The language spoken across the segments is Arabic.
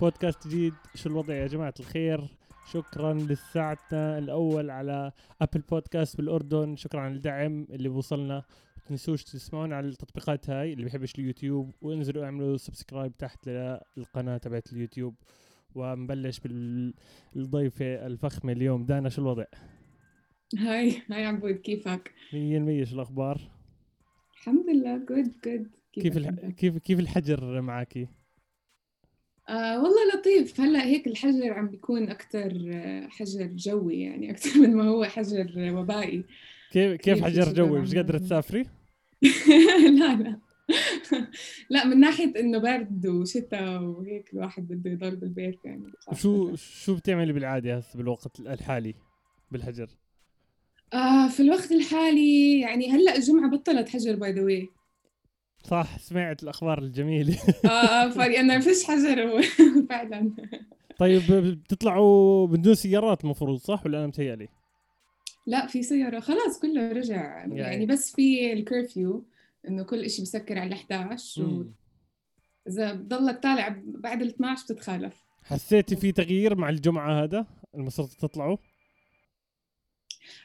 بودكاست جديد. شو الوضع يا جماعة الخير؟ شكرا لساعتنا الأول على أبل بودكاست بالأردن. شكرا على الدعم اللي وصلنا. تنسوش تسمعونا على التطبيقات هاي اللي بيحبش اليوتيوب وانزلوا اعملوا subscribe تحت للقناة تبعت اليوتيوب. ونبلش بالضيفة الفخمة اليوم. دانا شو الوضع؟ hi hi عبود كيفك؟ مية المية. شو الأخبار؟ الحمد لله good good كيف الح... كيف كيف الحجر معك؟ آه والله لطيف. هلأ هيك الحجر عم بيكون أكثر آه، حجر جوي يعني أكثر من ما هو حجر وبائي. كيف كيف حجر جوي؟ مش قادرة تسافري؟ لا لا. لا من ناحية إنه برد وشتاء وهيك الواحد بده يضل بالبيت يعني شو شو بتعملي بالعادة هسه بالوقت الحالي بالحجر؟ آه في الوقت الحالي يعني هلأ الجمعة بطلت حجر by the صح سمعت الأخبار الجميلة. آه آه فانا فيش حجر فعلا. طيب بتطلعوا بدون سيارات المفروض صح ولا أنا متهيألي؟ لا في سيارة. خلاص كله رجع. يعني, يعني بس في الكرفيو إنه كل شيء بسكر على 11 و... إذا بضلك طالع بعد ال 12 بتتخالف. حسيتي في تغيير مع الجمعة هذا؟ المفروض تطلعوا؟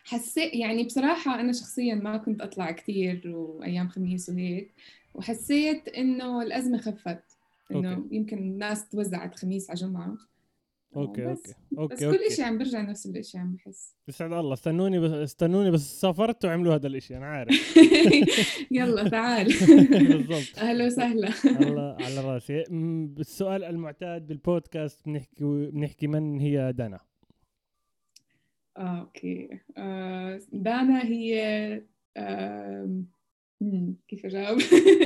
حسيت يعني بصراحة أنا شخصيا ما كنت أطلع كثير وأيام خميس وهيك. وحسيت إنه الأزمة خفت okay. يمكن الناس توزعت خميس على جمعة. okay بس okay okay بس كل شيء عم برجع نفس الشيء عم بحس. يسعد الله استنوني بس استنوني بس سافرت وعملوا هذا الشيء أنا عارف. يلا تعال. بالضبط. أهلا وسهلا. الله على راسي. السؤال المعتاد بالبودكاست بنحكي بنحكي من هي دانا؟ okay. آه، دانا هي آه، كيف أجاوب؟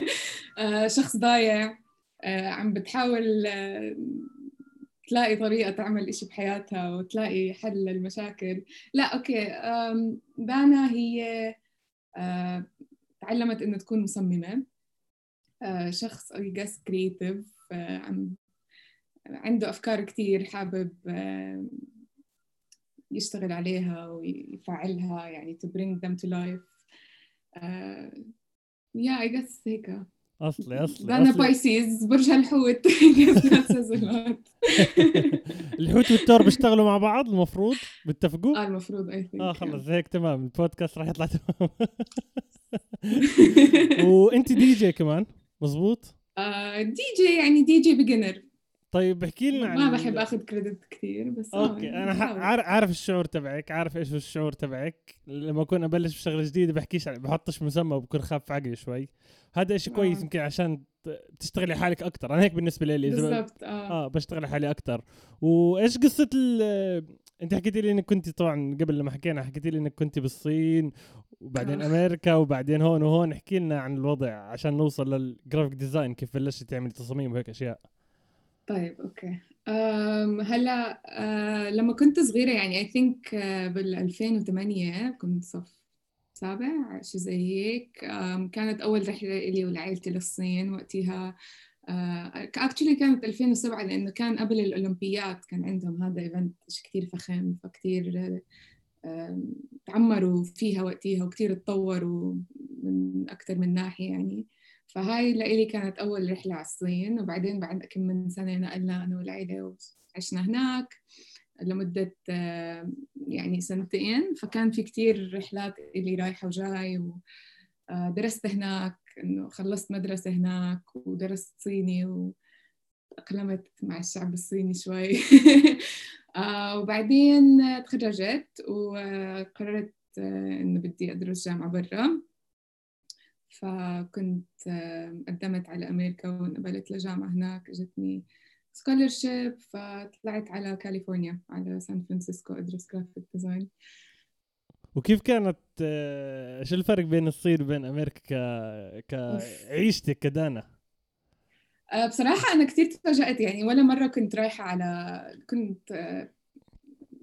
آه، شخص ضايع آه، عم بتحاول آه، تلاقي طريقة تعمل إشي بحياتها وتلاقي حل للمشاكل. لا أوكي دانا هي تعلمت إنه تكون مصممة شخص I guess creative عنده أفكار كتير حابب يشتغل عليها ويفعلها يعني to bring them to life yeah I guess هيك. أصلي أصلي أنا Pisces برج الحوت. الحوت والتور بيشتغلوا مع بعض المفروض؟ بيتفقوا؟ آه المفروض اي آه خلص هيك تمام. البودكاست راح يطلع تمام. وانت دي جي كمان مزبوط؟ آه دي جي يعني DJ beginner طيب احكي لنا عن ما بحب آخذ credit كثير بس آه، okay يعني أنا عارف الشعور تبعك عارف إيش هو الشعور تبعك. لما أكون أبلش بشغلة جديدة بحكيش بحطش مسمى وبكون خاف عقلي شوي. هذا شيء كويس آه. يمكن عشان تشتغلي حالك أكثر أنا هيك بالنسبة لي بالضبط آه. آه بشتغل حالي أكثر وإيش قصة أنت حكيتي لي إنك كنت طبعا قبل لما حكينا حكيتي لي إنك كنت بالصين وبعدين آه. أمريكا وبعدين هون وهون. احكي لنا عن الوضع عشان نوصل لل graphic design كيف بلشتي تعملي تصاميم وهيك أشياء. طيب okay. هلا أه لما كنت صغيرة يعني I think بال 2008 كنت صف سابع شيء زي هيك. كانت أول رحلة إلي ولعائلتي للصين وقتها. actually آه، كانت 2007 لأنه كان قبل الأولمبيات كان عندهم هذا event كثير فخم فكتير تعمروا فيها وقتها وكثير تطوروا من أكثر من ناحية يعني. فهاي لإلي كانت أول رحلة على الصين وبعدين بعد كم من سنة نقلنا أنا والعيلة وعشنا هناك لمدة يعني سنتين. فكان في كتير رحلات اللي رايحة وجاي ودرست هناك إنه خلصت مدرسة هناك ودرست صيني وأقلمت مع الشعب الصيني شوي. آه، وبعدين تخرجت وقررت إنه بدي أدرس جامعة برا. فكنت قدمت على أمريكا وانقبلت لجامعة هناك إجتني scholarship فطلعت على كاليفورنيا على سان فرانسيسكو أدرس graphic design وكيف كانت آه، شو الفرق بين الصين وبين أمريكا كعيشتك كدانا؟ آه، بصراحة أنا كثير تفاجأت يعني ولا مرة كنت رايحة على كنت آه،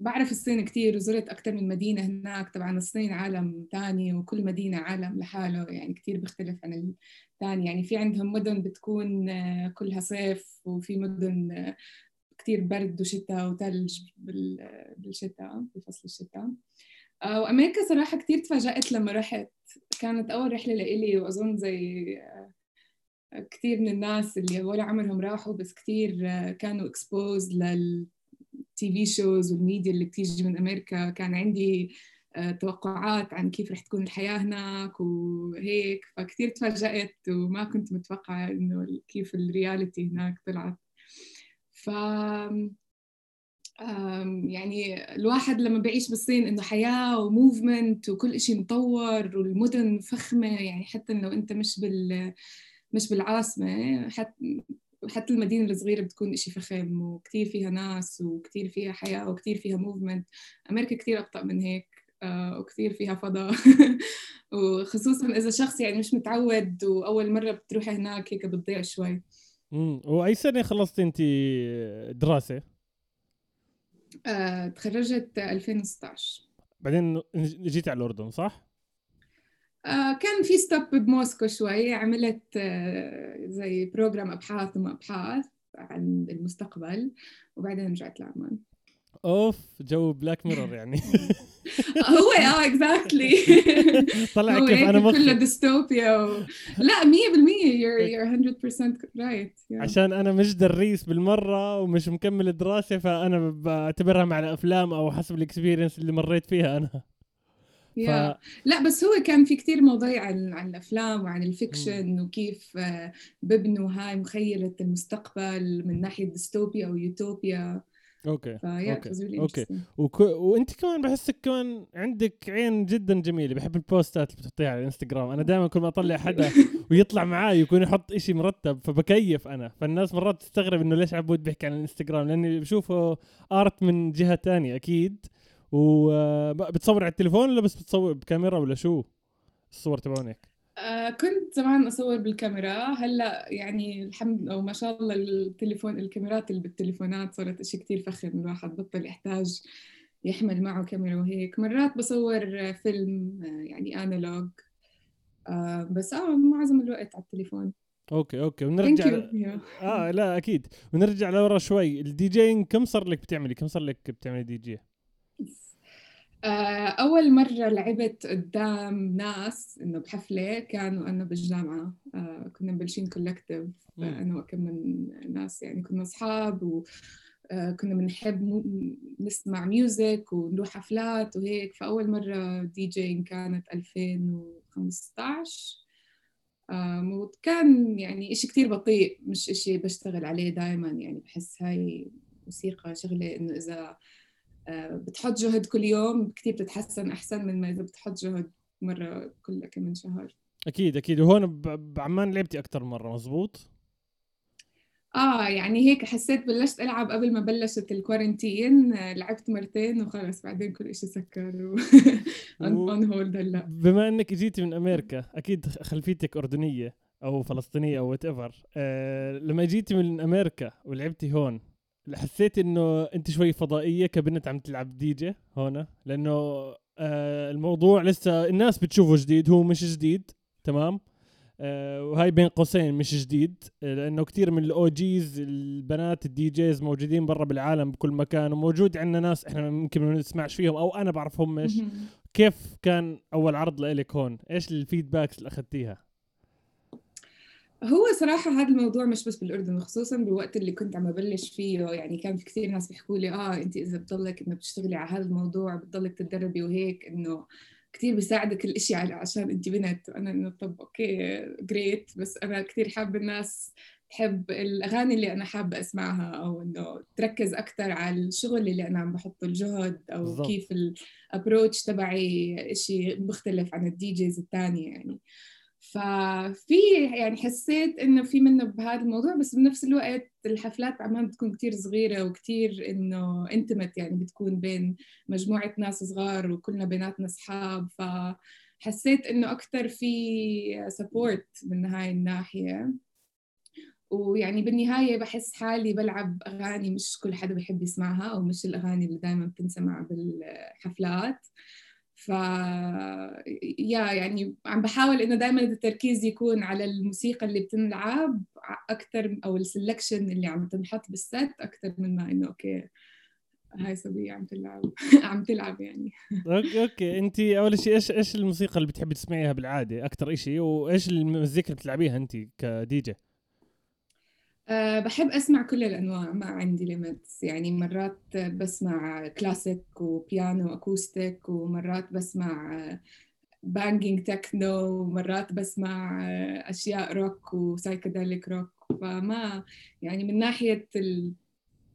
بعرف الصين كثير وزرت أكثر من مدينة هناك. طبعا الصين عالم ثاني وكل مدينة عالم لحاله يعني كثير بيختلف عن الثاني يعني في عندهم مدن بتكون آه، كلها صيف وفي مدن آه، كثير برد وشتاء وثلج بالشتاء بفصل الشتاء. آه، وأمريكا صراحة كثير تفاجأت لما رحت. كانت أول رحلة لإلي وأظن زي كثير من الناس اللي ولا عمرهم راحوا بس كثير كانوا exposed لل TV shows وال media اللي بتيجي من أمريكا. كان عندي آه، توقعات عن كيف رح تكون الحياة هناك وهيك فكتير تفاجأت وما كنت متوقعة إنه كيف ال reality هناك طلعت. ف يعني الواحد لما بعيش بالصين إنه حياة و movement وكل شيء مطور والمدن فخمة يعني حتى لو أنت مش بال مش بالعاصمة حتى حتى المدينة الصغيرة بتكون إشي فخم وكتير فيها ناس وكتير فيها حياة وكتير فيها movement أمريكا كتير أبطأ من هيك آه، وكثير فيها فضاء. وخصوصا إذا شخص يعني مش متعود وأول مرة بتروحي هناك هيك بتضيع شوي. امم وأي سنة خلصتي انت دراسة؟ آه، تخرجت 2016 بعدين جيت على الأردن صح؟ كان في stop بموسكو شوي عملت آه زي program أبحاث وما أبحاث عن المستقبل وبعدين رجعت لعمان أوف جو Black Mirror يعني. هو آه exactly طلع كيف أنا مخي. كله ديستوبيا و... لا 100% you're you're 100% right yeah. عشان أنا مش دارس بالمرة ومش مكمل الدراسه فأنا بعتبرها مع الأفلام أو حسب ال experience اللي مريت فيها أنا. ف... لا بس هو كان في كتير مواضيع عن عن الأفلام وعن ال fiction وكيف آه، ببنوا هاي مخيلة المستقبل من ناحية ديستوبيا أو يوتوبيا. okay okay okay. وك... وأنت كمان بحسك كمان عندك عين جدا جميلة بحب ال posts اللي بتحطيها على الإنستغرام. أنا دائما كل ما أطلع حدا ويطلع معاي يكون يحط إشي مرتب فبكيف أنا. فالناس مرات تستغرب إنه ليش عبود بيحكي عن الإنستغرام؟ لأني بشوفه art من جهة تانية أكيد. وبتصور على التليفون ولا بس بتصور بكاميرا ولا شو الصور تبعونك؟ آه كنت زمان أصور بالكاميرا. هلأ يعني الحمد أو ما شاء الله التليفون الكاميرات اللي بالتليفونات صارت إشي كتير فخم. الواحد بطل يحتاج يحمل معه كاميرا وهيك. مرات بصور فيلم آه يعني analog. آه بس آه معظم الوقت على التليفون. okay okay. ونرجع آه لا أكيد. ونرجع لورا شوي. ال DJing كم صار لك بتعملي؟ كم صار لك بتعملي دي جي؟ آه، أول مرة لعبت قدام ناس إنه بحفلة كانوا أنا بالجامعة. آه، كنا مبلشين collective أنا وكم من ناس يعني كنا أصحاب و آه، كنا بنحب نسمع music ونروح حفلات وهيك. فأول مرة دي جي كانت 2015 وكان يعني إشي كتير بطيء مش إشي بشتغل عليه دايما. يعني بحس هاي موسيقى شغلة إنه إذا بتحط جهد كل يوم كثير بتتحسن أحسن من ما إذا بتحط جهد مرة كل كم من شهر. أكيد أكيد. وهون بعمان لعبتي أكثر مرة مزبوط؟ آه يعني هيك حسيت بلشت ألعب قبل ما بلشت ال quarantine لعبت مرتين وخلص بعدين كل شيء سكر و on hold هلا. بما إنك جيتي من أمريكا أكيد خلفيتك أردنية أو فلسطينية أو whatever آه لما جيتي من أمريكا ولعبتي هون حسيت إنه أنت شوي فضائية كبنت عم تلعب ديجي هون لأنه آه الموضوع لسه الناس بتشوفه جديد هو مش جديد تمام؟ آه وهاي بين قوسين مش جديد آه لأنه كثير من ال OGs البنات ال DJs موجودين برا بالعالم بكل مكان وموجود عندنا ناس إحنا يمكن ما نسمعش فيهم أو أنا بعرفهم مش كيف كان أول عرض لإلك هون؟ إيش ال feedbacks اللي أخذتيها؟ هو صراحة هذا الموضوع مش بس بالأردن وخصوصا بالوقت اللي كنت عم ببلش فيه. يعني كان في كثير ناس بيحكوا لي آه انت إذا بتضلك إنه بتشتغلي على هذا الموضوع بتضلك تتدربي وهيك إنه كثير بيساعدك الإشي عشان انت بنت. وأنا إنه طب okay great بس أنا كثير حابة الناس تحب الأغاني اللي أنا حابة أسمعها أو إنه تركز أكثر على الشغل اللي أنا عم بحطه الجهد أو بالضبط. كيف ال approach تبعي إشي مختلف عن ال DJs الثانية يعني. ففي يعني حسيت إنه في منه بهذا الموضوع بس بنفس الوقت الحفلات بعمان بتكون كتير صغيرة وكتير إنه انتمت يعني بتكون بين مجموعة ناس صغار وكلنا بيناتنا أصحاب. فحسيت إنه أكثر في سبورت من هاي الناحية. ويعني بالنهاية بحس حالي بلعب أغاني مش كل حدا بيحب يسمعها أو مش الأغاني اللي دائما بتنسمع بالحفلات. ف yeah يعني عم بحاول إنه دائما التركيز يكون على الموسيقى اللي بتنلعب أكثر أو ال selection اللي عم تنحط بال set أكثر من ما إنه okay هاي صبية عم تلعب عم تلعب يعني. okay okay أنت أول شيء إيش إيش الموسيقى اللي بتحبي تسمعيها بالعادة؟ أكثر شيء وإيش المزيكا اللي بتلعبيها أنت كدي جي أه بحب أسمع كل الأنواع ما عندي limits يعني مرات بسمع كلاسيك وبيانو acoustic ومرات بسمع banging techno ومرات بسمع أشياء rock و psychedelic rock فما يعني من ناحية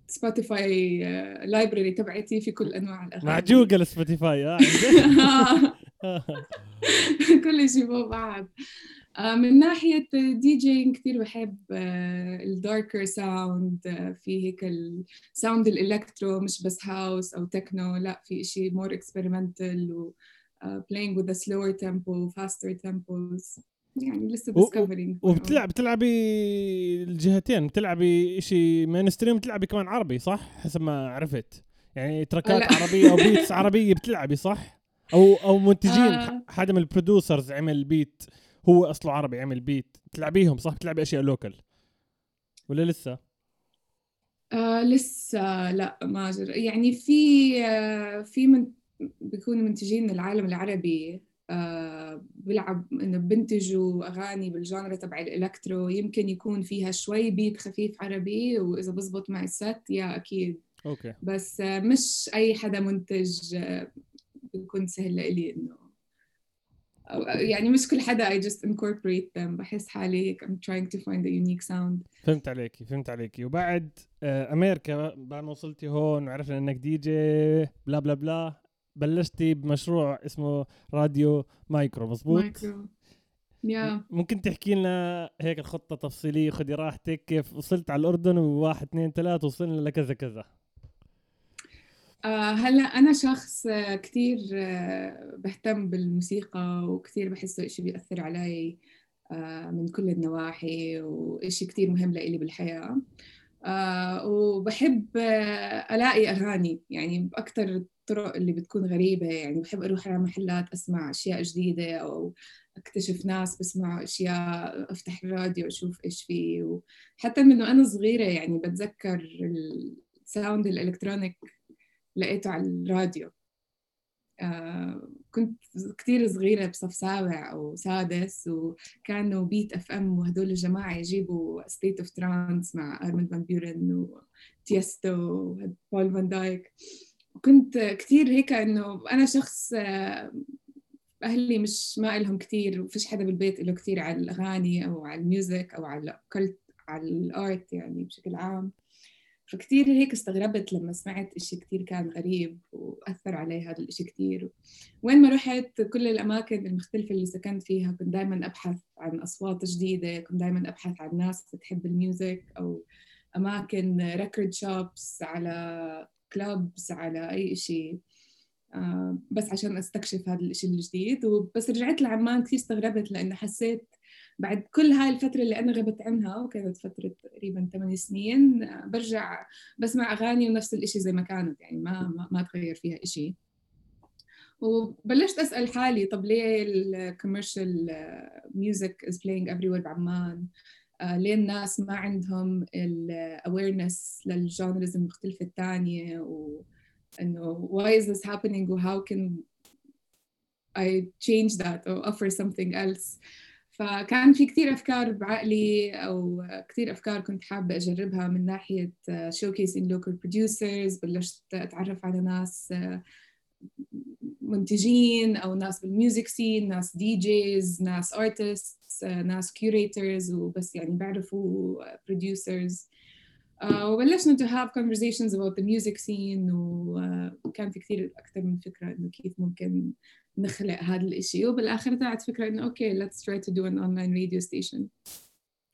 سبوتيفاي library تبعتي في كل أنواع الأغاني. معجوقه السبوتيفاي آه. كل شيء فوق بعض. من ناحية DJing كثير بحب ال darker sound في هيك ال sound ال electro مش بس house أو تكنو لا في شيء more experimental و playing with a slower tempo faster tempos يعني لسه discovering وبتلعب بتلعبي الجهتين بتلعبي شيء mainstream بتلعبي كمان عربي صح؟ حسب ما عرفت. يعني tracks عربية أو beats عربية بتلعبي صح؟ أو أو منتجين آه. حدا من ال producers عمل beat هو أصله عربي عمل beat بتلعبيهم صح؟ بتلعبي اشياء local ولا لسه؟ آه لسه لا ما جر... يعني في آه في من بيكونوا منتجين من العالم العربي آه بلعب إنه بنتجوا أغاني بال genre تبع ال electro. يمكن يكون فيها شوي beat خفيف عربي وإذا بزبط مع ال set yeah أكيد. okay. بس آه مش أي حدا منتج آه بيكون سهل لإلي إنه يعني مش كل حدا I just incorporate them. بحس حالي I'm trying to find a unique sound. فهمت عليكي فهمت عليكي. وبعد آه أمريكا بعد ما وصلتي هون وعرفنا إنك دي جي بلا بلا بلا بلشتي بمشروع اسمه راديو مايكرو مزبوط مايكرو. yeah ممكن تحكي لنا هيك الخطه تفصيلية خدي راحتك كيف وصلت على الأردن وواحد اثنين ثلاثة وصلنا لكذا كذا. هلا أنا شخص آه كثير آه بهتم بالموسيقى وكثير بحسه إشي بيأثر علي آه من كل النواحي وإشي كثير مهم لإلي بالحياة. آه وبحب آه ألاقي أغاني يعني بأكثر الطرق اللي بتكون غريبة يعني بحب أروح على محلات أسمع أشياء جديدة أو أكتشف ناس بسمعوا أشياء أفتح الراديو أشوف إيش فيه وحتى من أنا صغيرة يعني بتذكر ال sound ال electronic لقيته على الراديو. آه كنت كتير صغيرة بصف سابع أو سادس وكانوا Beat FM وهدول الجماعة يجيبوا State of Trance مع أرمن فان بيورن وتيستو وبول فان دايك. وكنت كتير هيك إنه أنا شخص آه أهلي مش ما إلهم كتير وفيش حدا بالبيت له كتير على الأغاني أو على ال music أو على كلت على ال art يعني بشكل عام. فكتير هيك استغربت لما سمعت إشي كتير كان غريب وأثر علي هذا الإشي كتير. وين ما رحت كل الأماكن المختلفة اللي سكنت فيها كنت دايما أبحث عن أصوات جديدة كنت دايما أبحث عن ناس بتحب ال music أو أماكن record shops على clubs على أي إشي. آه بس عشان أستكشف هذا الإشي الجديد. وبس رجعت لعمان كثير استغربت لأنه حسيت بعد كل هاي الفترة اللي أنا غبت عنها وكانت فترة تقريبا ثمان سنين برجع بسمع أغاني ونفس الإشي زي ما كانت يعني ما ما, ما تغير فيها إشي. وبلشت أسأل حالي طب ليه ال commercial music is playing everywhere بعمان؟ آه ليه الناس ما عندهم ال awareness لل genres المختلفة الثانية وإنه why is this happening و how can I change that or offer something else فكان في كثير أفكار بعقلي أو كثير أفكار كنت حابة أجربها من ناحية showcasing local producers بلشت أتعرف على ناس منتجين أو ناس بال music scene ناس DJs ناس artists ناس curators وبس يعني بيعرفوا producers. وبلشنا to have conversations about the music scene وكان في كثير أكثر من فكرة إنه كيف ممكن نخلق هذا الإشي. وبالآخر طلعت فكرة إنه okay let's try to do an online radio station.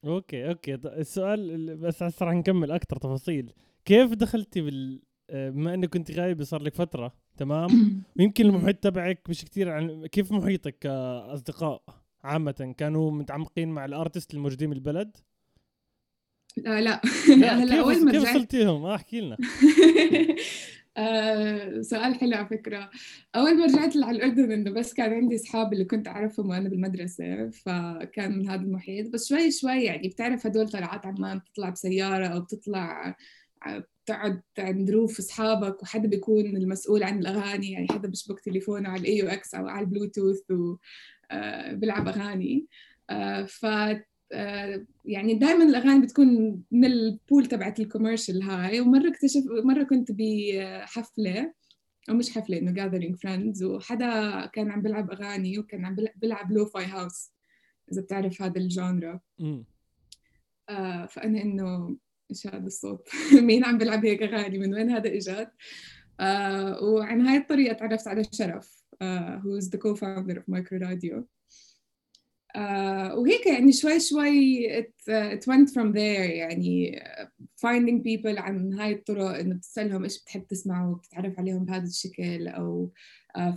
okay okay. السؤال بس هسه رح نكمل أكثر تفاصيل. كيف دخلتي بال بما انك كنت غايبه صار لك فترة تمام؟ ويمكن المحيط تبعك مش كثير عن كيف محيطك كأصدقاء عامة؟ كانوا متعمقين مع الأرتست الموجودين بالبلد؟ آه لا. لا هلا أول ما كيف وصلتيهم؟ آه احكي لنا. آه سؤال حلو على فكرة. أول ما رجعت على الأردن إنه بس كان عندي أصحاب اللي كنت أعرفهم وأنا بالمدرسة فكان من هذا المحيط. بس شوي شوي يعني بتعرف هدول طلعات عمان بتطلع بسيارة أو بتطلع تقعد عند roof أصحابك وحدا بيكون المسؤول عن الأغاني يعني حدا بيشبك تليفونه على ال AUX أو على البلوتوث وبيلعب أغاني. ف يعني دائما الأغاني بتكون من ال pool تبعت ال commercial هاي ومرة اكتشف مرة كنت بحفلة أو مش حفلة إنه gathering friends وحدا كان عم بيلعب أغاني وكان عم بيلعب lo-fi house إذا بتعرف هذا ال genre آه فأنا إنه إيش هذا الصوت مين عم بيلعب هيك أغاني؟ من وين هذا إجت؟ آه وعن هاي الطريقة تعرفت على شرف who is the co-founder of مايكرو راديو Uh, وهيك يعني شوي شوي it, uh, it went from there يعني uh, finding people عن هاي الطرق إنه بتسألهم إيش بتحب تسمع وبتتعرف عليهم بهذا الشكل أو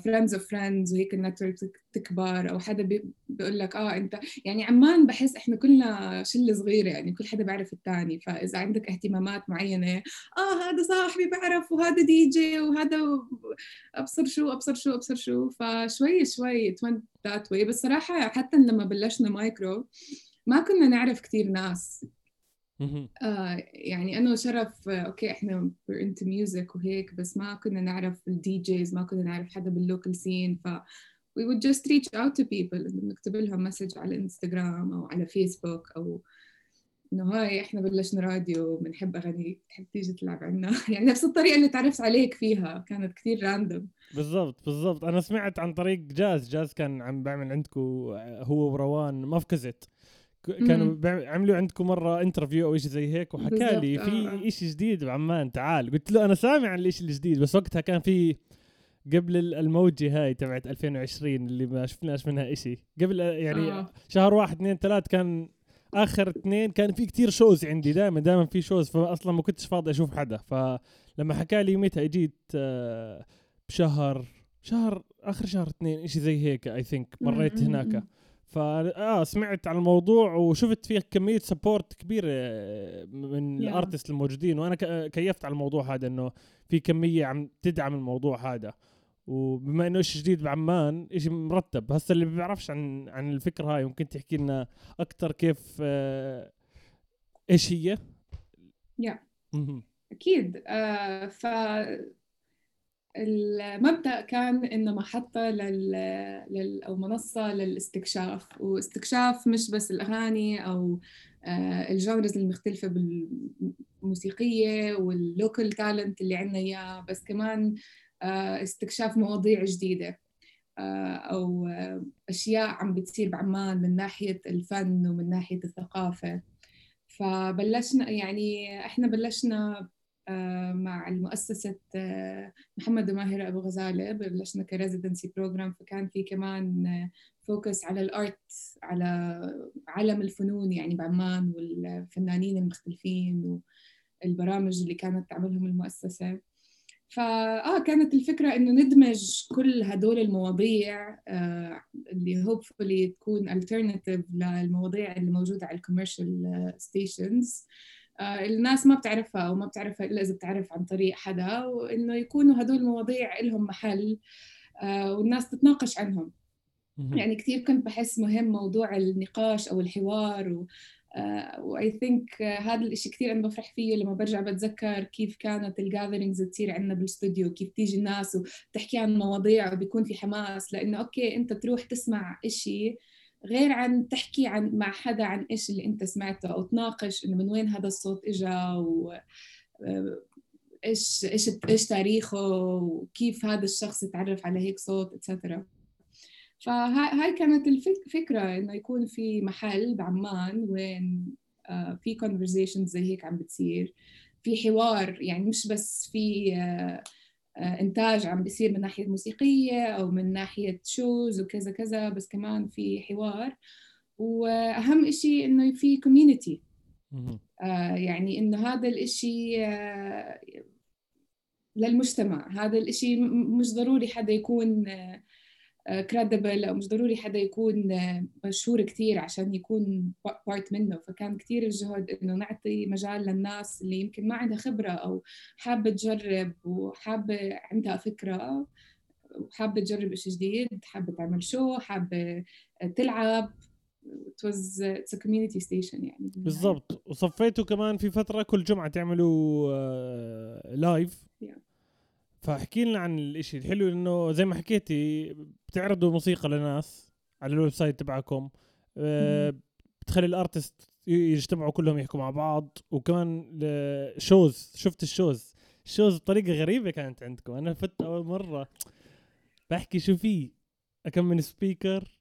friends of friends وهيك ال network تكبر أو حدا بيقول لك آه أنت يعني عمان بحس إحنا كلنا شلة صغيرة يعني كل حدا بيعرف الثاني فاذا عندك اهتمامات معينة آه هذا صاحبي بعرف وهذا دي جي وهذا أبصر شو أبصر شو أبصر شو. فشوي شوي at that way بس صراحة حتى لما بلشنا مايكرو ما كنا نعرف كثير ناس. آه يعني أنا وشرف آه، okay إحنا we're into music وهيك بس ما كنا نعرف ال DJs ما كنا نعرف حدا بال local scene ف we would just reach out to people نكتب لهم message على انستغرام أو على فيسبوك أو إنه هاي إحنا بلشنا راديو بنحب اغانيك بتحب تيجي تلعب عنا. يعني نفس الطريقة اللي تعرفت عليك فيها كانت كثير random بالضبط بالضبط. أنا سمعت عن طريق جاز. جاز كان عم بعمل عندكم هو وروان مفكزت. كانوا عملوا عندكم مرة interview أو شيء زي هيك وحكى لي في آه. شيء جديد بعمان تعال. قلت له أنا سامع عن الشيء الجديد بس وقتها كان في قبل الموجة هاي تبعت 2020 اللي ما شفناش منها إشي. قبل يعني آه. شهر واحد اثنين ثلاث كان آخر اثنين كان في كتير shows عندي دائما دائما في shows فاصلا ما كنتش فاضي أشوف حدا. فلما حكى لي متى اجيت آه، بشهر شهر آخر شهر اثنين إشي زي هيك I think مريت هناك. فا آه سمعت عن الموضوع وشفت فيه كمية support كبيرة آه، من yeah. ال artists الموجودين وأنا كيفت على الموضوع هذا إنه في كمية عم تدعم الموضوع هذا وبما إنه شيء جديد بعمان شيء مرتب هسه اللي بيعرفش عن عن الفكرة هاي ممكن تحكي لنا أكثر كيف آه إيش هي؟ يا yeah. أكيد آه ف المبدأ كان إنه محطة لل... لل... أو منصة للاستكشاف واستكشاف مش بس الأغاني أو آه، ال genres المختلفة بالموسيقية وال local talent اللي عندنا إياه بس كمان آه، استكشاف مواضيع جديدة آه، أو أشياء عم بتصير بعمان من ناحية الفن ومن ناحية الثقافة. فبلشنا يعني إحنا بلشنا مع المؤسسة آه، محمد وماهر أبو غزالة بلشنا ك residency program فكان في كمان focus على ال art على عالم الفنون يعني بعمان والفنانين المختلفين والبرامج اللي كانت تعملهم المؤسسة. فآه كانت الفكرة إنه ندمج كل هدول المواضيع آه اللي hopefully تكون alternative للمواضيع اللي موجودة على ال commercial stations آه، الناس ما بتعرفها أو ما بتعرفها إلا إذا بتعرف عن طريق حدا وإنه يكونوا هدول المواضيع لهم محل آه، والناس تتناقش عنهم. يعني كثير كنت بحس مهم موضوع النقاش أو الحوار و I think هذا الشيء كثير أنا بفرح فيه لما برجع بتذكر كيف كانت ال gatherings تصير عندنا بالاستوديو كيف تيجي الناس وتحكي عن مواضيع وبيكون في حماس لأنه okay أنت تروح تسمع شيء غير عن تحكي عن مع حدا عن إيش اللي أنت سمعته أو تناقش إنه من وين هذا الصوت اجى و آه، إيش إيش إيش تاريخه وكيف هذا الشخص يتعرف على هيك صوت اتسترا فهاي كانت الفكرة إنه يكون في محل بعمان وين آه، في conversations زي هيك عم بتصير. في حوار يعني مش بس في آه، إنتاج عم بيصير من ناحية موسيقية أو من ناحية shows وكذا كذا بس كمان في حوار. وأهم إشي إنه في community آه يعني إنه هذا الإشي آه للمجتمع. هذا الإشي مش ضروري حدا يكون آه credible أو مش ضروري حدا يكون مشهور كثير عشان يكون part منه. فكان كثير الجهد إنه نعطي مجال للناس اللي يمكن ما عندها خبرة أو حابة تجرب وحابة عندها فكرة وحابة تجرب شيء جديد حابة تعمل شو حابة تلعب. It was it's a community station يعني بالضبط. وصفيتوا كمان في فترة كل جمعة تعملوا آه live Yeah. فاحكي لنا عن الإشي الحلو انه زي ما حكيتي بتعرضوا موسيقى لناس على ال website تبعكم آه بتخلي ال artist يجتمعوا كلهم يحكوا مع بعض وكمان shows شفت ال shows؟ ال shows بطريقة غريبة كانت عندكم أنا فت أول مرة بحكي شو في كم من سبيكر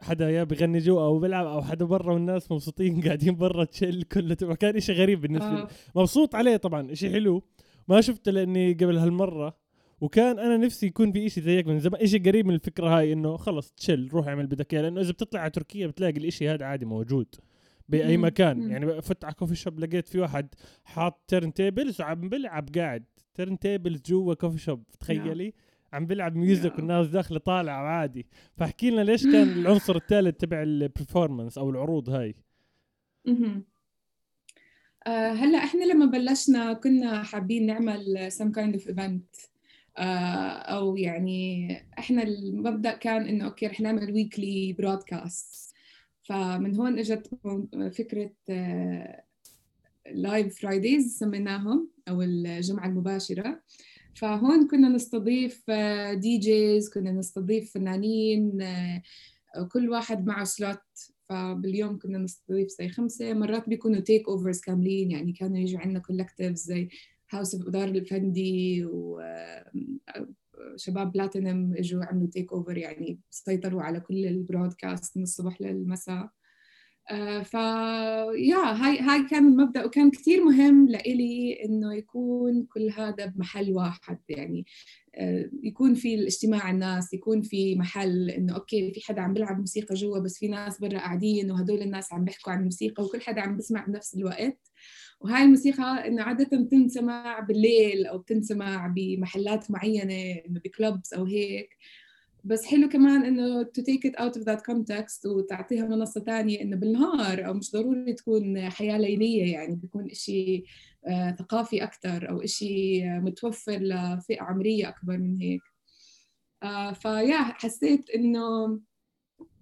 حدا يا بغني جوا أو بيلعب أو حدا برا والناس مبسوطين قاعدين برا تشيل كله تبع كان إشي غريب بالنسبة لي. آه. مبسوط عليه طبعا إشي حلو. ما شفته لأني قبل هالمرة وكان أنا نفسي يكون في إشي زيك من زمان. إشي قريب من الفكرة هاي إنه خلص تشيل روح اعمل بدك إياه. لأنه إذا بتطلع على تركيا بتلاقي الإشي هذا عادي موجود بأي. مكان. يعني فت على كوفي شوب لقيت في واحد حاط تيرن تيبلز وعم بلعب قاعد. turntables جوا coffee shop تخيلي؟ عم بلعب music يا. والناس داخلة طالعة عادي. فاحكي لنا ليش كان العنصر الثالث تبع ال performance أو العروض هاي. آه، هلأ إحنا لما بلشنا كنا حابين نعمل some kind of event. أو يعني إحنا المبدأ كان إنه okay رح نعمل weekly broadcast فمن هون إجت فكرة Live Fridays سميناهم أو الجمعة المباشرة. فهون كنا نستضيف DJs كنا نستضيف فنانين آه، كل واحد معه slot فباليوم كنا نستضيف زي خمسة. مرات بيكونوا takeovers كاملين يعني كانوا يجوا عندنا collectives زي House of دار الفندي وشباب بلاتينم إجوا عملوا takeover يعني سيطروا على كل ال broadcast من الصبح للمساء. آه، ف يا هاي هاي كان المبدأ وكان كثير مهم لإلي إنه يكون كل هذا بمحل واحد يعني آه، يكون في الاجتماع الناس يكون في محل إنه okay في حدا عم بيلعب موسيقى جوا بس في ناس برا قاعدين وهدول الناس عم بيحكوا عن الموسيقى وكل حدا عم بيسمع بنفس الوقت. وهاي الموسيقى إنه عادة بتنسمع بالليل أو بتنسمع بمحلات معينة إنه ب clubs أو هيك. بس حلو كمان إنه to take it out of that context وتعطيها منصة تانية إنه بالنهار أو مش ضروري تكون حياة ليلية يعني بيكون إشي آه، ثقافي أكثر أو آه، متوفر لفئة عمرية أكبر من هيك. آه، فيا حسيت إنه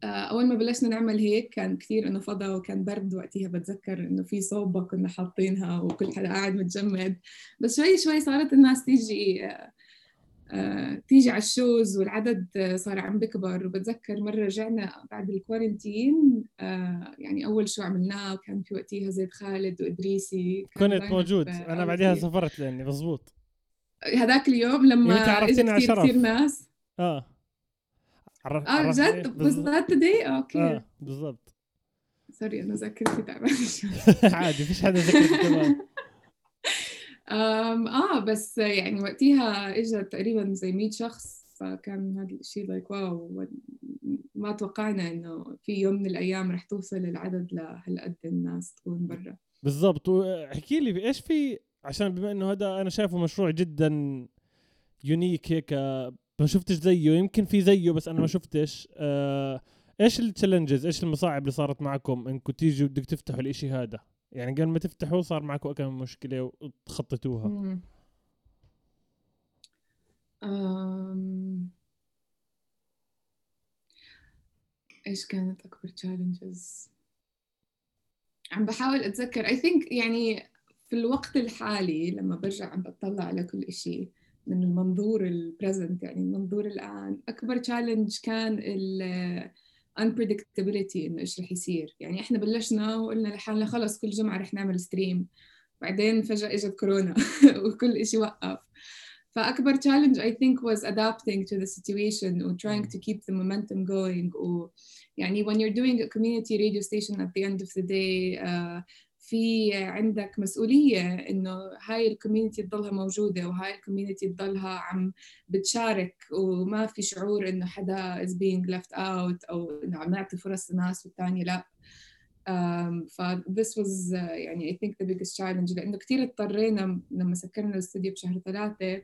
آه، أول ما بلشنا نعمل هيك كان كثير إنه فضا وكان برد وقتها بتذكر إنه في صوبة كنا حاطينها وكل حدا قاعد متجمد. بس شوي شوي صارت الناس تيجي تيجي على الشوز والعدد آه، صار عم بكبر. وبتذكر مرة رجعنا بعد الكورنتين آه، يعني أول شو عملناه كان في وقتها زيد خالد وإدريسي كنت موجود. آه، أنا أول بعدها. سافرت لأني مزبوط. هذاك اليوم لما يعني إجا على شرف. كثير ناس. آه. عرف آه إيه؟ جد بس بالضبط. ذات داي أوكي. آه بالضبط. سوري أنا ذاكرتي تعبانة عادي فيش حدا أم آه بس يعني وقتها اجى تقريبا زي 100 شخص فكان هذا الشيء like wow ما توقعنا إنه في يوم من الأيام رح توصل العدد لهالقد الناس تكون برا. بالضبط واحكي لي إيش في عشان بما إنه هذا أنا شايفه مشروع جدا unique هيك ما شفتش زيه يمكن في زيه بس أنا ما شفتش. آه إيش ال challenges إيش المصاعب اللي صارت معكم انكم تيجوا بدك تفتحوا الإشي هذا؟ يعني قبل ما تفتحوا صار معكم كم مشكلة وتخططوها. إيش كانت أكبر challenges عم بحاول أتذكر. I think يعني في الوقت الحالي لما برجع عم بطلع على كل إشي من المنظور ال present يعني المنظور الآن أكبر challenge كان ال unpredictability إنه إيش رح يصير يعني إحنا بلشنا وقلنا لحالنا خلص كل جمعة رح نعمل stream بعدين فجأة إجت كورونا وكل إشي وقف فأكبر challenge I think was adapting to the situation و trying to keep the momentum going و يعني when you're doing a community radio station at the end of the day uh, في عندك مسؤولية إنه هاي ال community تضلها موجودة وهاي ال community تضلها عم بتشارك وما في شعور إنه حدا is being left out أو إنه عم نعطي فرص لناس والتانية لا. um, ف this was uh, يعني I think the biggest challenge. لأنه كتير اضطرينا لما سكرنا الاستوديو بشهر ثلاثة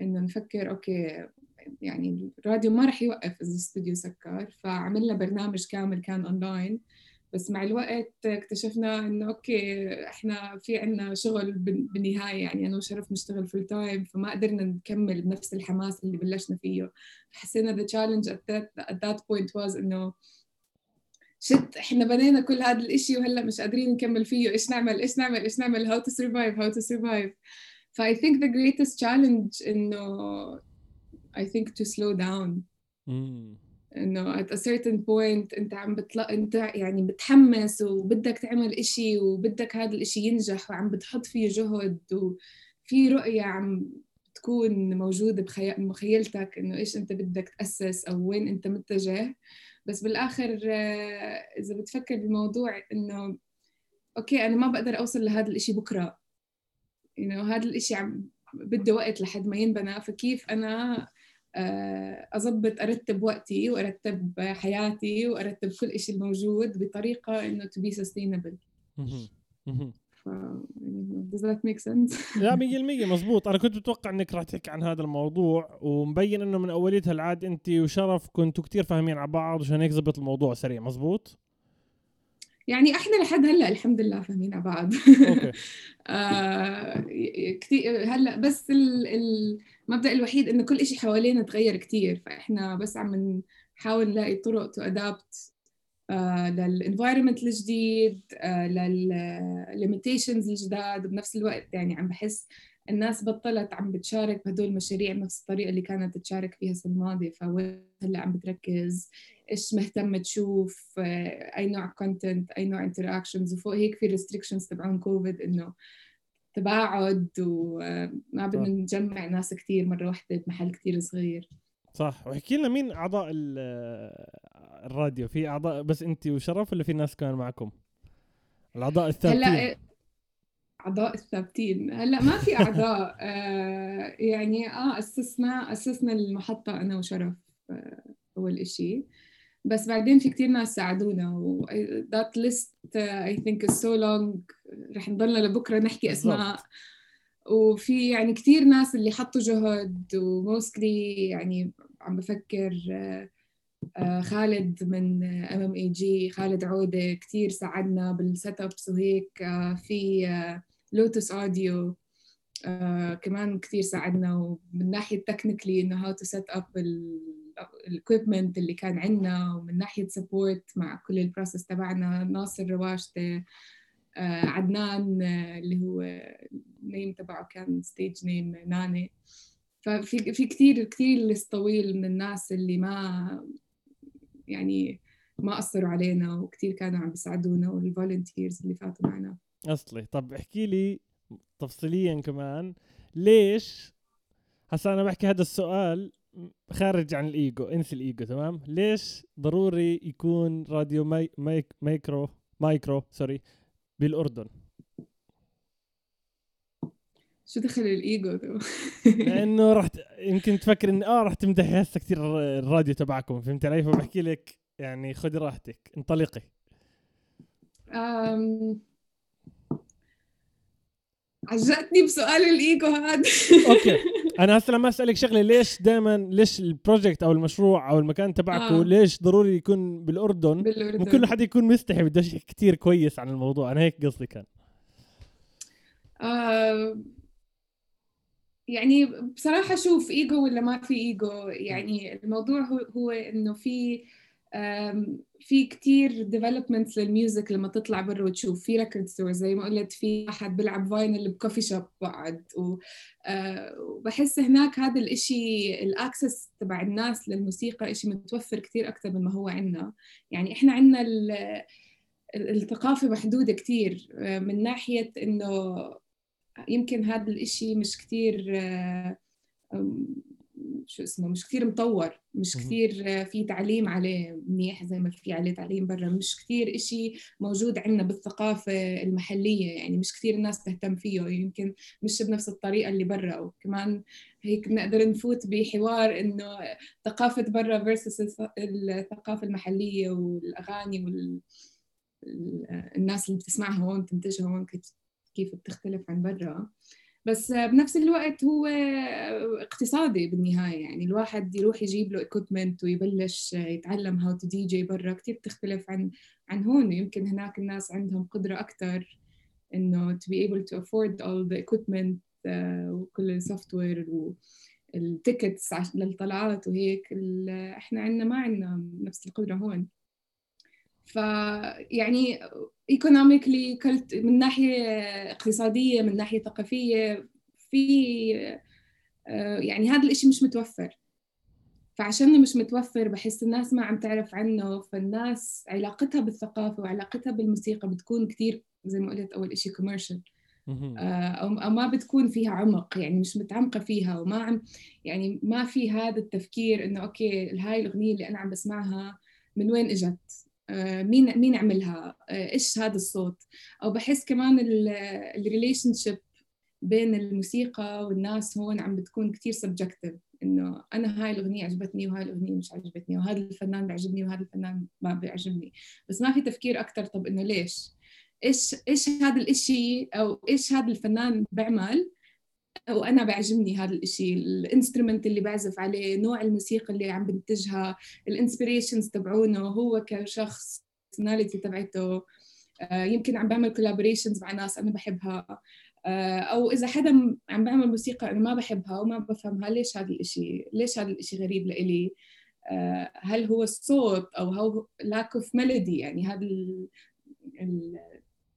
إنه نفكر okay يعني الراديو ما رح يوقف إذا الاستوديو سكر فعملنا برنامج كامل كان أونلاين بس مع الوقت اكتشفنا انه okay إحنا في عنا شغل بالنهايه يعني أنا وشرف نشتغل full time فما قدرنا نكمل بنفس الحماس اللي بلشنا فيه. حسينا the challenge at that, at that point was إنه shit إحنا بنينا كل هذا الإشي وهلأ مش قادرين نكمل فيه. إيش نعمل؟ إيش نعمل؟ إيش نعمل؟ How to survive how to survive ف I think the greatest challenge إنه I think to slow down. إنه at a certain point أنت عم بتلا أنت يعني بتحمس وبدك تعمل إشي وبدك هذا الإشي ينجح وعم بتحط فيه جهد وفي رؤية عم تكون موجودة بمخيلتك إنه إيش أنت بدك تأسس أو وين أنت متجه. بس بالآخر آه، إذا بتفكر بالموضوع إنه أوكي أنا ما بقدر أوصل لهذا الإشي بكرة. you know, هذا الإشي عم بده وقت لحد ما ينبنى فكيف أنا آه، أضبط أرتب وقتي وأرتب حياتي وأرتب كل شيء الموجود بطريقة إنه to be sustainable. ف does that make sense؟ لا 100% مزبوط. أنا كنت متوقع إنك راح تحكي عن هذا الموضوع ومبين إنه من أوليتها العاد انت وشرف كنتوا كتير فاهمين على بعض عشان هيك زبط الموضوع سريع. مزبوط؟ يعني إحنا لحد هلأ الحمد لله فاهمين على بعض. أوكي. آه كثير هلأ بس المبدأ الوحيد انه كل شيء حوالينا تغير كثير فإحنا بس عم نحاول نلاقي طرق to adapt آه لل environment الجديد آه للل limitations الجداد. وبنفس الوقت يعني عم بحس الناس بطلت عم بتشارك بهدول المشاريع بنفس الطريقة اللي كانت تشارك فيها السنة الماضية فوين هلأ عم بتركز؟ إيش مهتم تشوف؟ آه، أي نوع content أي نوع interactions وفوق هيك في restrictions تبعون كوفيد إنه تباعد وما بدنا نجمع ناس كثير مرة واحدة بمحل كثير صغير. صح. واحكي لنا مين أعضاء الراديو؟ في أعضاء بس أنت وشرف ولا في ناس كمان معكم؟ الأعضاء الثابتين. هلا أعضاء الثابتين. هلأ ما في أعضاء. آه يعني آه أسسنا أسسنا المحطة أنا وشرف آه أول إشي. بس بعدين في كتير ناس ساعدونا و that list uh, I think is so long. رح نضلنا لبكرة نحكي أسماء. وفي يعني كتير ناس اللي حطوا جهد و mostly يعني عم بفكر uh, خالد من MMAG خالد عودة كثير ساعدنا بال setups وهيك في Lotus Audio كمان كثير ساعدنا ومن ناحية technically إنه how to set up ال equipment اللي كان عندنا ومن ناحية support مع كل ال process تبعنا ناصر رواشته آه عدنان آه اللي هو ال name تبعه كان stage name ناني. ففي في كثير كثير لست طويل من الناس اللي ما يعني ما قصروا علينا وكثير كانوا عم بيساعدونا وال volunteers اللي فاتوا معنا. أصلي. طب احكي لي تفصيليا كمان ليش؟ هسا أنا بحكي هذا السؤال خارج عن الإيجو انسى الإيجو تمام؟ ليش ضروري يكون راديو ماي مايك مايكرو مايكرو sorry بالأردن؟ شو دخل الإيجو؟ لأنه رح يمكن تفكر ان آه رح تمدحي هسه كثير الراديو تبعكم فهمت علي؟ فبحكي لك يعني خذي راحتك انطلقي. أم... عجقتني بسؤال الإيجو هذا. Okay. أنا هسه لما أسألك شغلة ليش دائما ليش ال project أو المشروع أو المكان تبعكم آه. ليش ضروري يكون بالأردن؟ مو كل حد يكون مستحي بده يحكي كثير كويس عن الموضوع. أنا هيك قصدي كان. آه يعني بصراحة شوف إيجو ولا ما في إيجو؟ يعني الموضوع هو هو إنه في في كتير developments لل music لما تطلع برا وتشوف. في record store زي ما قلت في احد بيلعب vinyl ب coffee shop بعد. آه، وبحس هناك هذا الإشي ال access تبع الناس للموسيقى إشي متوفر كتير أكثر مما هو عندنا. يعني إحنا عندنا الثقافة محدودة كتير. آه، من ناحية إنه يمكن هذا الإشي مش كتير آه، شو اسمه مش كثير مطور مش كثير في تعليم عليه منيح زي ما في عليه تعليم برا. مش كثير إشي موجود عندنا بالثقافة المحلية يعني مش كثير الناس تهتم فيه يمكن مش بنفس الطريقة اللي برا. وكمان هيك بنقدر نفوت بحوار إنه ثقافة برا versus الثقافة المحلية والأغاني وال الناس اللي بتسمعها هون تنتجها هون كيف بتختلف عن برا. بس بنفس الوقت هو اقتصادي بالنهاية يعني الواحد يروح يجيب له equipment ويبلش يتعلم how to DJ برا. كثير بتختلف عن عن هون. يمكن هناك الناس عندهم قدرة أكثر إنه to be able to afford all the equipment uh, وكل ال software وال tickets للطلعات وهيك. إحنا عندنا ما عندنا نفس القدرة هون. فيعني economically من ناحية اقتصادية من ناحية ثقافية في آه، يعني هذا الإشي مش متوفر. فعشانه مش متوفر بحس الناس ما عم تعرف عنه فالناس علاقتها بالثقافة وعلاقتها بالموسيقى بتكون كتير زي ما قلت أول إشي commercial أو ما بتكون فيها عمق يعني مش متعمقة فيها وما عم يعني ما في هذا التفكير إنه okay هاي الأغنية اللي أنا عم بسمعها من وين إجت؟ آه، مين مين عملها؟ آه، إيش هذا الصوت؟ أو بحس كمان ال relationship بين الموسيقى والناس هون عم بتكون كتير subjective إنه أنا هاي الأغنية عجبتني وهاي الأغنية مش عجبتني وهذا الفنان بيعجبني وهذا الفنان ما بيعجبني. بس ما في تفكير أكثر طب إنه ليش؟ إيش إيش هذا الإشي أو إيش هذا الفنان بيعمل وأنا بيعجبني هذا الإشي ال instrument اللي بعزف عليه نوع الموسيقى اللي عم بنتجها ال inspirations تبعونه هو كشخص personality تبعته. آه، يمكن عم بعمل collaborations مع ناس أنا بحبها. آه، أو إذا حدا عم بعمل موسيقى أنا ما بحبها وما بفهمها ليش هذا الإشي؟ ليش هذا الإشي غريب لإلي؟ آه، هل هو الصوت أو هو lack of melody يعني هذا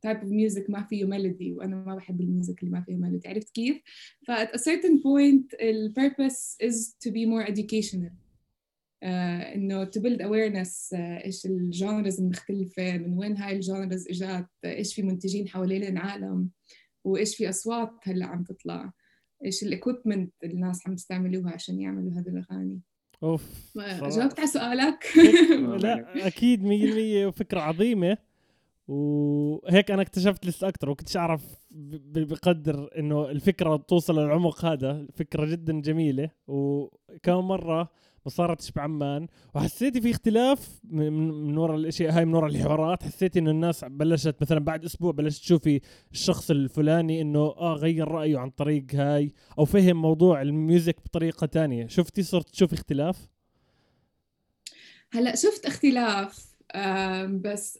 type of music ما فيه melody وأنا ما بحب ال music اللي ما فيه melody. عرفت كيف؟ ف at a certain point the purpose is to be more educational. uh, إنه to build awareness uh, إيش ال genres المختلفة من وين هاي ال genres اجت إيش في منتجين حوالين العالم وإيش في أصوات هلأ عم تطلع إيش ال equipment الناس عم يستعملوها عشان يعملوا هذه الأغاني. أوف جاوبت على سؤالك؟ لا أكيد 100% وفكرة عظيمة. وهيك أنا اكتشفت لسه أكثر وكنتش أعرف بقدر إنه الفكرة توصل للعمق هذا. فكرة جدا جميلة. وكم مرة ما صارتش بعمان وحسيتي في اختلاف من, من وراء الأشياء هاي من وراء الحوارات. حسيتي إنه الناس بلشت مثلا بعد أسبوع بلشت تشوفي الشخص الفلاني إنه آه غير رأيه عن طريق هاي أو فهم موضوع الميوزك بطريقة تانية. شفتي صرت تشوفي اختلاف؟ هلأ شفت اختلاف بس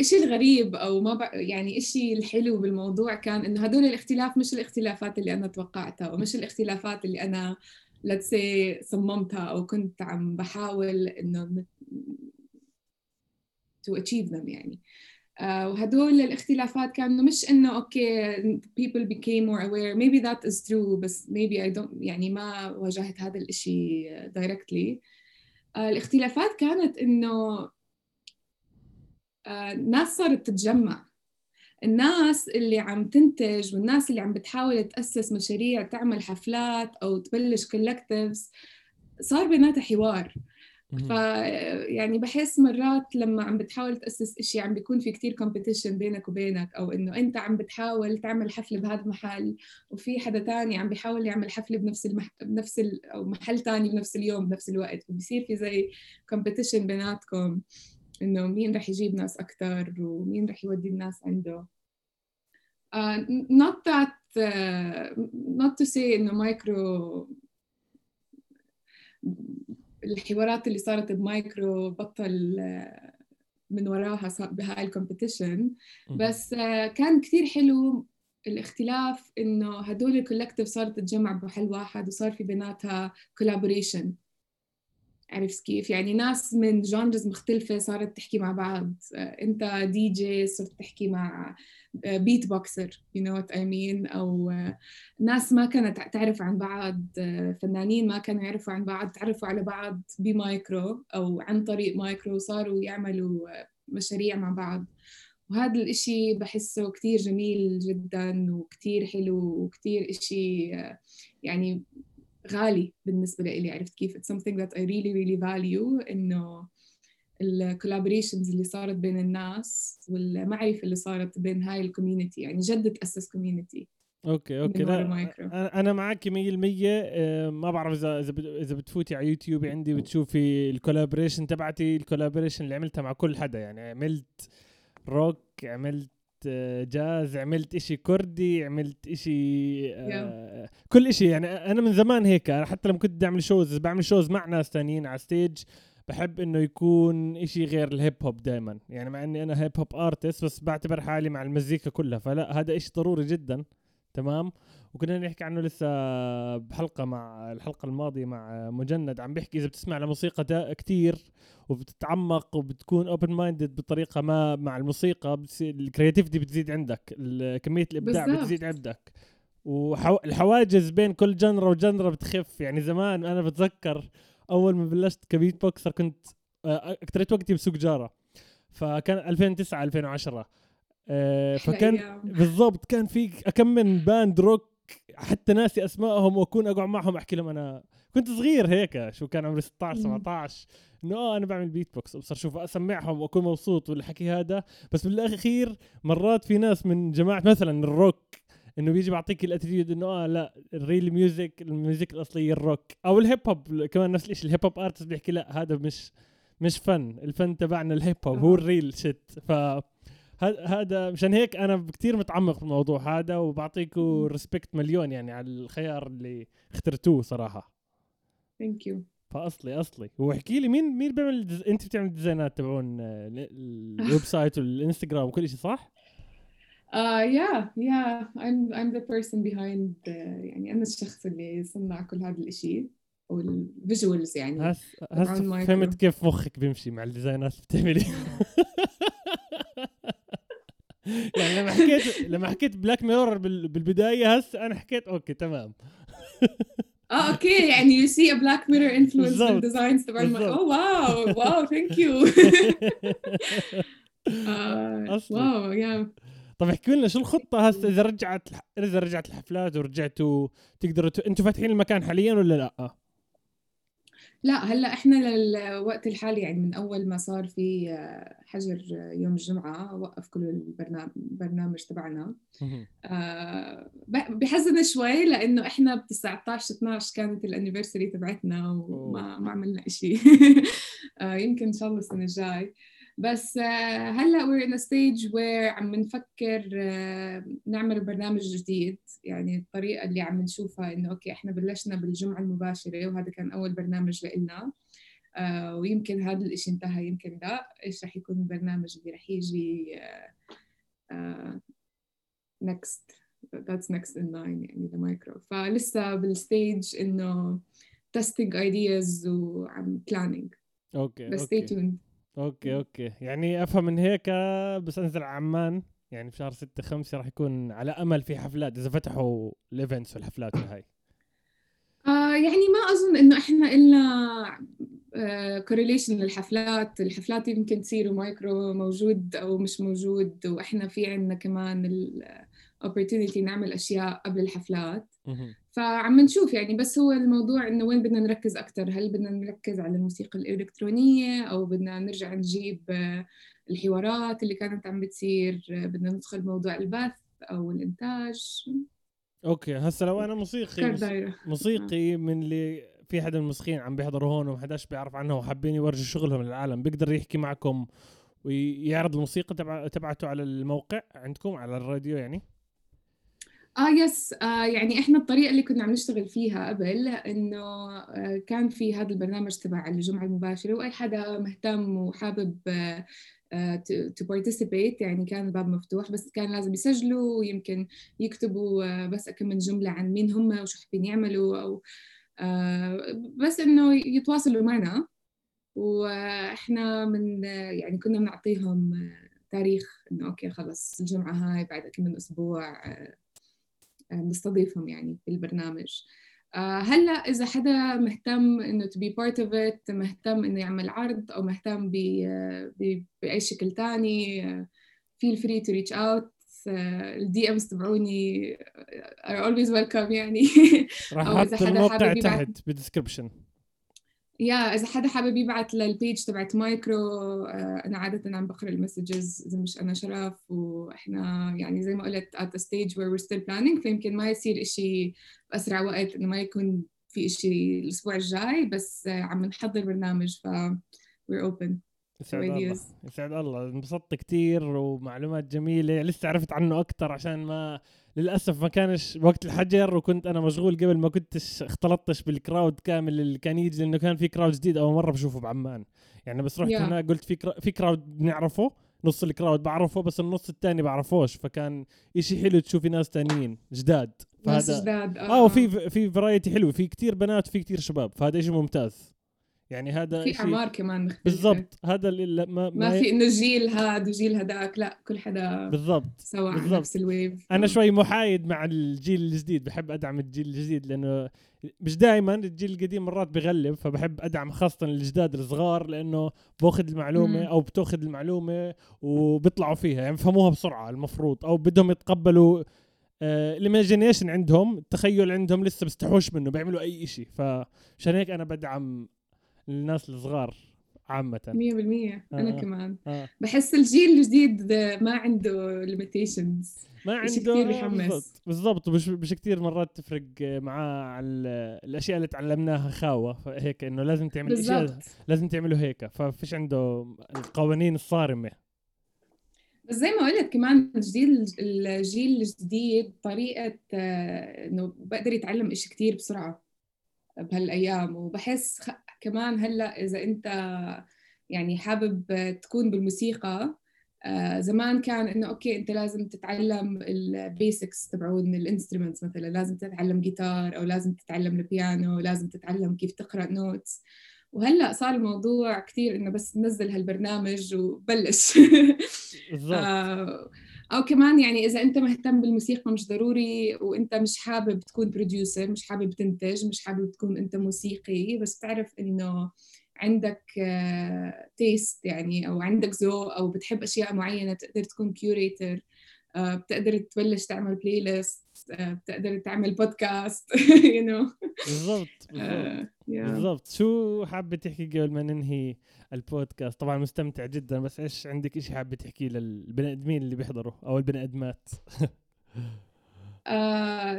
الشيء الغريب أو ما يعني الشيء الحلو بالموضوع كان إنه هدول الاختلاف مش الاختلافات اللي أنا توقعتها ومش الاختلافات اللي أنا let's say صممتها أو كنت عم بحاول إنه to achieve them يعني. uh, وهدول الاختلافات كانوا مش إنه okay people became more aware. Maybe that is true بس maybe I don't يعني ما واجهت هذا الإشي directly. uh, الاختلافات كانت إنه الناس آه، صارت تتجمع. الناس اللي عم تنتج والناس اللي عم بتحاول تأسس مشاريع تعمل حفلات أو تبلش collectives صار بيناتها حوار. ف يعني بحس مرات لما عم بتحاول تأسس إشي عم بيكون في كتير competition بينك وبينك أو إنه أنت عم بتحاول تعمل حفلة بهذا المحل وفي حدا تاني عم بيحاول يعمل حفلة بنفس المح... بنفس ال... أو محل تاني بنفس اليوم بنفس الوقت فبصير في زي competition بيناتكم. إنه مين رح يجيب ناس أكثر ومين رح يودي الناس عنده. uh, not that uh, not to say إنه مايكرو الحوارات اللي صارت بمايكرو بطل uh, من وراها بهاي ال competition بس كان كثير حلو الاختلاف إنه هدول ال collective صارت تتجمع بمحل واحد وصار في بيناتها collaboration عرفت كيف؟ يعني ناس من genres مختلفة صارت تحكي مع بعض. أنت دي جي صرت تحكي مع beatboxer you know what I mean أو ناس ما كانت تعرف عن بعض. فنانين ما كانوا يعرفوا عن بعض تعرفوا على بعض بمايكرو أو عن طريق مايكرو صاروا يعملوا مشاريع مع بعض. وهذا الإشي بحسه كتير جميل جدا وكتير حلو وكتير إشي يعني غالي بالنسبة لي عرفت كيف؟ It's something that I really really value إنه ال collaborations اللي صارت بين الناس والمعرفة اللي صارت بين هاي ال community يعني جد تأسس community okay okay. لا أنا معك 100% آه، ما بعرف إذا إذا إذا بتفوتي على يوتيوب عندي بتشوفي ال collaboration تبعتي ال collaboration اللي عملتها مع كل حدا يعني عملت روك عملت جاز عملت إشي كردي عملت إشي آه كل إشي. يعني أنا من زمان هيك حتى لما كنت أعمل shows بعمل shows مع ناس تانيين على stage بحب إنه يكون إشي غير ال hip hop دائما يعني مع إني أنا hip hop artist بس بعتبر حالي مع المزيكا كلها. فلا هذا إشي ضروري جدا. تمام؟ وكنا نحكي عنه لسه بحلقة مع الحلقة الماضية مع مجند عم بيحكي إذا بتسمع لموسيقى دا كتير وبتتعمق وبتكون open minded بطريقة ما مع الموسيقى ال creativity بتزيد عندك كمية الإبداع بالزبط. بتزيد عندك. والحواجز بين كل genre و genre بتخف. يعني زمان أنا بتذكر أول ما بلشت ك beatboxer كنت اكثريت وقتي بسوق جارة. فكان 2009 2010 آه، فكان بالضبط كان في كم من band rock حتى ناسي أسمائهم وأكون أقعد معهم أحكي لهم أنا كنت صغير هيك شو كان عمري 16 17 إنه آه أنا بعمل بيت بوكس وبصير شوف أسمعهم وأكون مبسوط والحكي هذا. بس بالأخير مرات في ناس من جماعة مثلا الروك إنه بيجي بعطيك ال attitude إنه آه لا ال real music ال music الأصلية الروك. أو ال hip hop كمان نفس الشيء ال hip hop artist بيحكي لا هذا مش مش فن الفن تبعنا ال hip hop هو ال real shit ف هذا مشان هيك أنا كثير متعمق في الموضوع هذا وبعطيكم respect مليون يعني على الخيار اللي اخترتوه صراحة. thank you فأصلي أصلي. واحكي لي مين مين بيعمل des... أنت بتعمل ال designات تبعون ال website والإنستغرام وكل شيء صح؟ Uh, yeah, yeah, I'm I'm the person behind uh, يعني أنا الشخص اللي صنع كل هذا الإشي وال visuals يعني. هس هس فهمت كيف مخك بيمشي مع ال designات بتعملي؟ يعني لما حكيت لما حكيت Black Mirror بالبداية هسه أنا حكيت okay تمام. آه okay يعني you see a Black Mirror influence بال designs تبع oh wow wow thank you wow يا طب احكي لنا شو الخطة هسه؟ إذا رجعت إذا رجعت الحفلات ورجعتوا تقدروا. أنتوا فاتحين المكان حاليا ولا لا؟ لا هلأ إحنا للوقت الحالي يعني من أول ما صار في آه، حجر يوم الجمعة وقف كل البرنامج تبعنا. آه بحزن شوي لأنه إحنا ب 19 12 كانت الانيفرساري تبعتنا وما ما عملنا شيء آه يمكن إن شاء الله السنة الجاي. بس آه، هلأ we're in a stage where عم نفكر آه، نعمل برنامج جديد. يعني الطريقة اللي عم نشوفها إنه okay إحنا بلشنا بالجمعة المباشرة وهذا كان أول برنامج لإلنا. آه، ويمكن هذا الإشي انتهى يمكن لا. إيش رح يكون البرنامج اللي رح يجي next. That's next in line يعني المايكرو فلسه بال stage إنه testing ideas وعم planning. okay بس stay tuned. okay okay. يعني أفهم من هيك بس أنزل عمان. يعني في شهر ستة خمسة راح يكون على أمل في حفلات إذا فتحوا ال events والحفلات هاي. آه يعني ما أظن إنه إحنا إلنا correlation آه للحفلات. الحفلات يمكن تصير مايكرو موجود أو مش موجود وإحنا في عندنا كمان opportunity نعمل أشياء قبل الحفلات. فعم نشوف يعني بس هو الموضوع إنه وين بدنا نركز أكثر هل بدنا نركز على الموسيقى الإلكترونية أو بدنا نرجع نجيب آه، الحوارات اللي كانت عم بتصير؟ آه، بدنا ندخل موضوع البث أو الإنتاج. okay هسه لو أنا موسيقي موسيقي من اللي في حدا من الموسيقيين عم بيحضروا هون وما حداش بيعرف عنه وحابين يورجوا شغلهم للعالم بيقدر يحكي معكم ويعرض الموسيقى تبع تبعته على الموقع عندكم على الراديو يعني؟ آه yes آه يعني إحنا الطريقة اللي كنا عم نشتغل فيها قبل إنه آه كان في هذا البرنامج تبع الجمعة المباشرة وأي حدا مهتم وحابب تو آه participate يعني كان الباب مفتوح بس كان لازم يسجلوا ويمكن يكتبوا آه بس كم من جملة عن مين هم وشو حابين يعملوا أو آه بس إنه يتواصلوا معنا. وإحنا من يعني كنا بنعطيهم تاريخ إنه okay خلص الجمعة هاي بعد كم من أسبوع نستضيفهم يعني في البرنامج. آه، هلا إذا حدا مهتم إنه to be part of it مهتم إنه يعمل عرض أو مهتم بأي شكل ثاني feel free to reach out. ال DMs تبعوني are always welcome يعني. راح أحط الموقع تحت بال description yeah إذا حدا حابب يبعث لل page تبعت مايكرو آه، أنا عادة عم بقرأ ال messages إذا مش أنا شرف وإحنا يعني زي ما قلت at the stage where we're still planning فيمكن ما يصير إشي بأسرع وقت إنه ما يكون في إشي الأسبوع الجاي بس آه، عم نحضر برنامج ف we're open. يسعد الله. يسعد الله. انبسطت كثير ومعلومات جميلة. لسه عرفت عنه أكثر عشان ما للأسف ما كانش وقت الحجر وكنت أنا مشغول قبل ما كنتش اختلطتش بالكراود كامل اللي كان يجي لأنه كان في كراود جديد أول مرة بشوفه بعمان. يعني بس رحت yeah. هناك قلت في. في كراود بنعرفه نص الكراود بعرفه بس النص الثاني بعرفوش. فكان إشي حلو تشوفي ناس تانيين جداد. ناس فهذا جداد آه وفي في فرايتي حلو. في كتير بنات وفي كتير شباب. فهذا إشي ممتاز. يعني هذا في أعمار كمان مختلفة بالضبط هذا اللي ما, ما في إنه جيل هاد وجيل هداك لا كل حدا بالضبط سوا بالضبط. نفس ال wave أنا شوي محايد مع الجيل الجديد بحب أدعم الجيل الجديد لأنه مش دائما الجيل القديم مرات بغلب فبحب أدعم خاصة الجداد الصغار لأنه بأخذ المعلومة مم. أو بتأخذ المعلومة وبيطلعوا فيها يعني بفهموها بسرعة المفروض أو بدهم يتقبلوا ال imagination عندهم التخيل عندهم لسه بيستحوش منه بيعملوا أي شيء فعشان هيك أنا بدعم الناس الصغار عامة 100% أنا آه. كمان آه. بحس الجيل الجديد ما عنده limitations ما عنده إشي كتير آه، بيحمس. بالضبط مش مش كثير مرات تفرق معاه على ال- الأشياء اللي تعلمناها خاوة فهيك إنه لازم تعمل بالضبط لازم تعمله هيك ففيش عنده القوانين الصارمة بس زي ما قلت كمان الجيل الجيل الجديد طريقة آه، إنه بقدر يتعلم إشي كتير بسرعة بهالأيام وبحس. كمان هلأ إذا أنت يعني حابب تكون بالموسيقى آه، زمان كان إنه okay أنت لازم تتعلم ال basics تبعون ال instruments مثلا لازم تتعلم جيتار أو لازم تتعلم البيانو لازم تتعلم كيف تقرأ notes وهلأ صار الموضوع كثير إنه بس نزل هالبرنامج وبلش. بالضبط. آه، أو كمان يعني إذا أنت مهتم بالموسيقى مش ضروري وأنت مش حابب تكون producer مش حابب تنتج مش حابب تكون أنت موسيقي بس تعرف إنه عندك taste يعني أو عندك ذوق أو بتحب أشياء معينة تقدر تكون curator بتقدر تبلش تعمل playlist بتقدر تعمل بودكاست you know بالضبط بالضبط بالضبط. شو حابة تحكي قبل ما ننهي البودكاست؟ طبعا مستمتع جدا بس إيش عندك إشي حابة تحكيه للبني آدمين اللي بيحضروا أو البني آدمات؟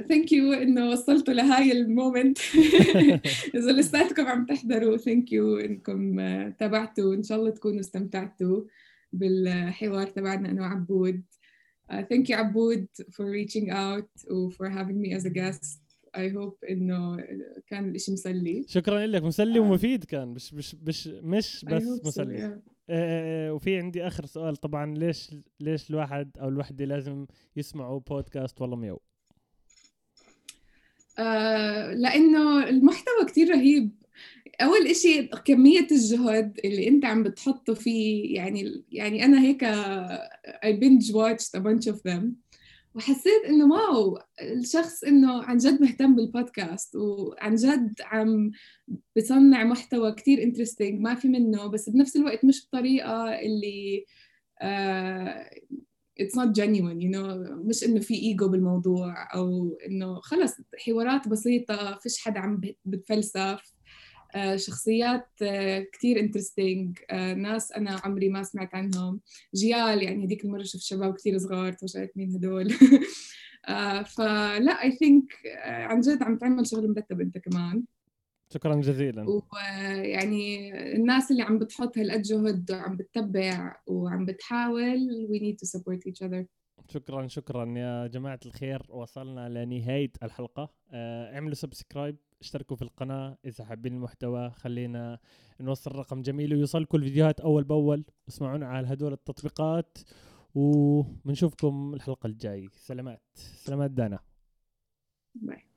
thank you إنه وصلتوا لهاي ال moment. إذا لساتكم عم تحضروا thank you إنكم آه، تابعتوا إن شاء الله تكونوا استمتعتوا بالحوار تبعنا أنا وعبود thank you عبود for reaching out و for having me as a guest. I hope إنه كان الإشي مسلي. شكرا لك. مسلي آه. ومفيد كان. مش مش مش مش بس so, مسلي. yeah. آه، وفي عندي آخر سؤال. طبعا ليش ليش الواحد أو الوحدة لازم يسمعوا بودكاست والله ميو؟ آه، لأنه المحتوى كتير رهيب. أول إشي كمية الجهد اللي أنت عم بتحطه فيه يعني يعني أنا هيك I binge watched a bunch of them. وحسيت إنه wow الشخص إنه عن جد مهتم بالبودكاست وعن جد عم بصنع محتوى كتير interesting ما في منه بس بنفس الوقت مش بطريقة اللي it's not genuine you know مش إنه في ايجو بالموضوع أو إنه خلص حوارات بسيطة فيش حدا عم بت- بتفلسف. شخصيات آه، كتير interesting ناس أنا عمري ما سمعت عنهم. جيال يعني هديك المرة شفت شباب كتير صغار توجعت مين هدول؟ آه، فلا I think عن جد عم تعمل شغل مرتب أنت كمان. شكرا جزيلا. ويعني الناس اللي عم بتحط هالقد جهد وعم بتتبع وعم بتحاول we need to support each other. شكرا شكرا. يا جماعة الخير وصلنا لنهاية الحلقة. آه، اعملوا subscribe اشتركوا في القناة إذا حابين المحتوى خلينا نوصل رقم جميل ويوصلكم الفيديوهات أول بأول. اسمعونا على هدول التطبيقات وبنشوفكم الحلقة الجاي. سلامات. سلامات دانا. bye.